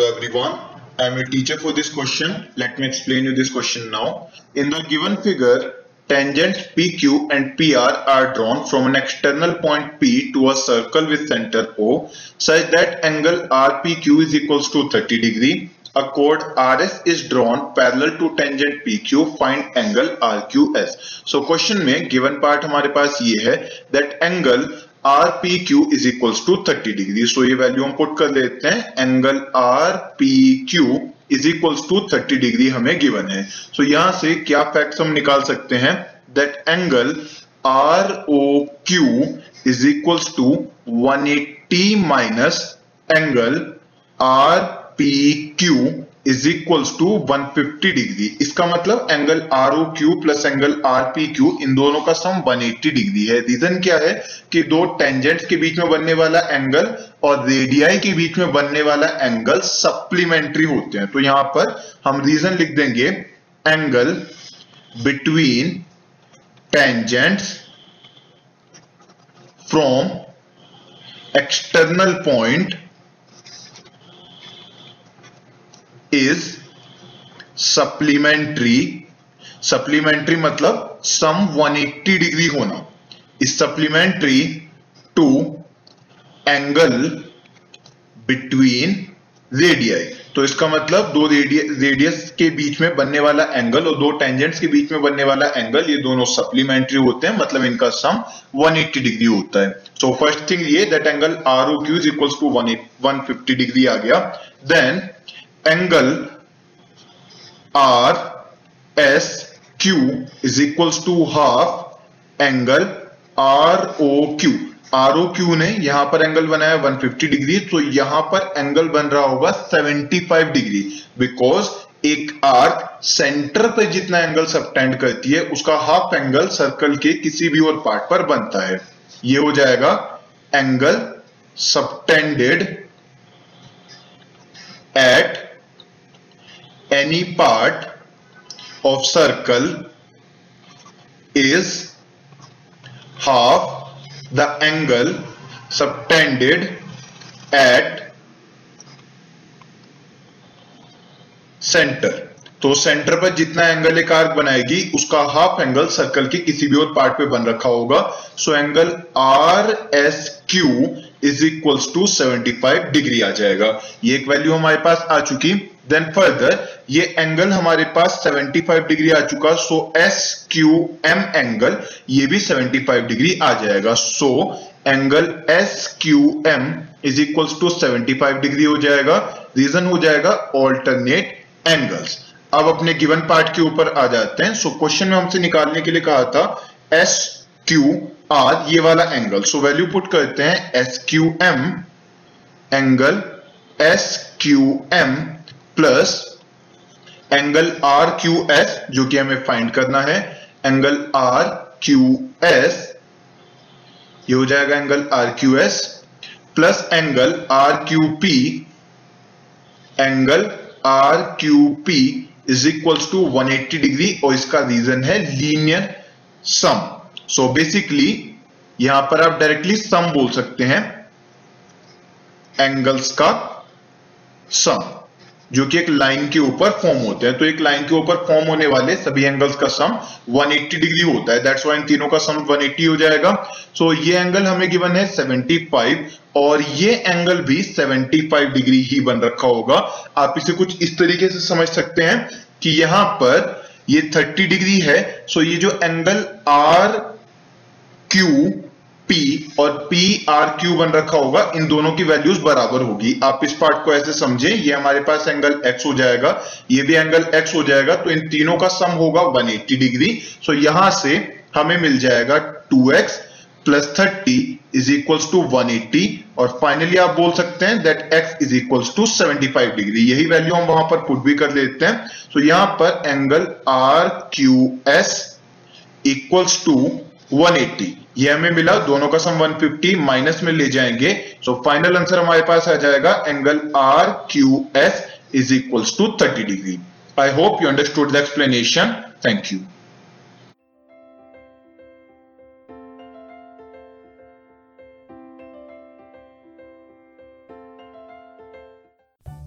Hello everyone. I am a teacher for this question. Let me explain you this question now. In the given figure, tangents PQ and PR are drawn from an external point P to a circle with center O such that angle RPQ is equals to 30 degree. A chord RS is drawn parallel to tangent PQ. Find angle RQS. So question में given part हमारे पास ये है that angle R P Q is equal to thirty degree so ये value हम put कर लेते हैं. Angle R P Q is equal to thirty degree हमें गिवन है. सो so, यहाँ से क्या फैक्ट हम निकाल सकते हैं? That angle R O Q is equal to 180 minus angle R P Q is equals to 150 degree इसका मतलब angle R O Q plus angle R P Q इन दोनों का सम 180 डिग्री है। रीजन क्या है कि दो टेंजेंट्स के बीच में बनने वाला एंगल और रेडियाई के बीच में बनने वाला एंगल सप्लीमेंट्री होते हैं। तो यहाँ पर हम रीजन लिख देंगे angle between tangents from external point is supplementary supplementary मतलब सम 180 डिग्री होना। Is supplementary to angle between radii तो इसका मतलब दो रेडियस के बीच में बनने वाला एंगल और दो टेंजेंट्स के बीच में बनने वाला एंगल ये दोनों सप्लीमेंट्री होते हैं मतलब इनका सम 180 डिग्री होता है। सो फ़र्स्ट थिंग ये that angle R O Q is equals to 150 degree आ गया। Then angle RSQ is equals to half angle ROQ ROQ ने यहाँ पर एंगल बनाया 150 डिग्री तो यहाँ पर एंगल बन रहा होगा 75 डिग्री बिकॉज़ एक आर्क सेंटर पे जितना एंगल सबटेंड करती है, उसका हाफ़ एंगल सर्कल के किसी भी और पार्ट पर बनता है। ये हो जाएगा angle subtended at any part of circle is half the angle subtended at centre तो सेंटर पर जितना एंगल एक आर्क बनाएगी, उसका हाफ़ एंगल सर्कल के किसी भी और पार्ट पे बन रखा होगा। So angle R S Q is equals to 75 degree आ जाएगा। ये एक वैल्यू हमारे पास आ चुकी। देन फर्दर ये एंगल हमारे पास 75 डिग्री आ चुका। So S Q M angle ये भी 75 डिग्री आ जाएगा। So angle S Q M is equals to 75 degree हो जाएगा। रीजन हो जाएगा ऑल्टरनेट एंगल्स अब अपने गिवन पार्ट के ऊपर आ जाते हैं। सो क्वेश्चन में हमसे निकालने के लिए कहा था एस क्यू आर ये वाला एंगल सो वैल्यू पुट करते हैं S Q M angle S Q M plus angle R Q S जो कि हमें फाइंड करना है एंगल आर क्यू एस ये हो जाएगा angle R Q S plus angle R Q P angle R Q P is equals to 180 degree और इसका रीजन है लीनियर सम सो बेसिकली यहाँ पर आप डायरेक्टली सम बोल सकते हैं एंगल्स का सम जो कि एक लाइन के ऊपर फॉर्म होते हैं। तो एक लाइन के ऊपर फॉर्म होने वाले सभी एंगल्स का सम 180 डिग्री होता है। दैट्स व्हाई इन तीनों का सम 180 हो जाएगा। सो so, ये एंगल हमें गिवन है 75 और ये एंगल भी 75 डिग्री ही बन रखा होगा। आप इसे कुछ इस तरीके से समझ सकते हैं कि यहाँ पर ये 30 डिग्री है। सो so ये जो एंगल आर क्यू पी और पी आर क्यू बन रखा होगा, इन दोनों की वैल्यूज़ बराबर होगी। आप इस पार्ट को ऐसे समझें, ये हमारे पास एंगल एक्स हो जाएगा, ये भी एंगल एक्स हो जाएगा तो इन तीनों का सम होगा 180 डिग्री सो यहाँ से हमें मिल जाएगा 2x x plus thirty is equals to 180 और फाइनली आप बोल सकते हैं that x is equals to 75 degree यही वैल्यू हम वहाँ पर पुट भी कर लेते हैं। सो so, यहाँ पर angle R Q S equals to 180 ये हमें मिला, दोनों का सम 150 माइनस में ले जाएँगे। सो फाइनल आंसर हमारे पास आ जाएगा angle R Q S is equals to 30 degree I hope you understood the explanation thank you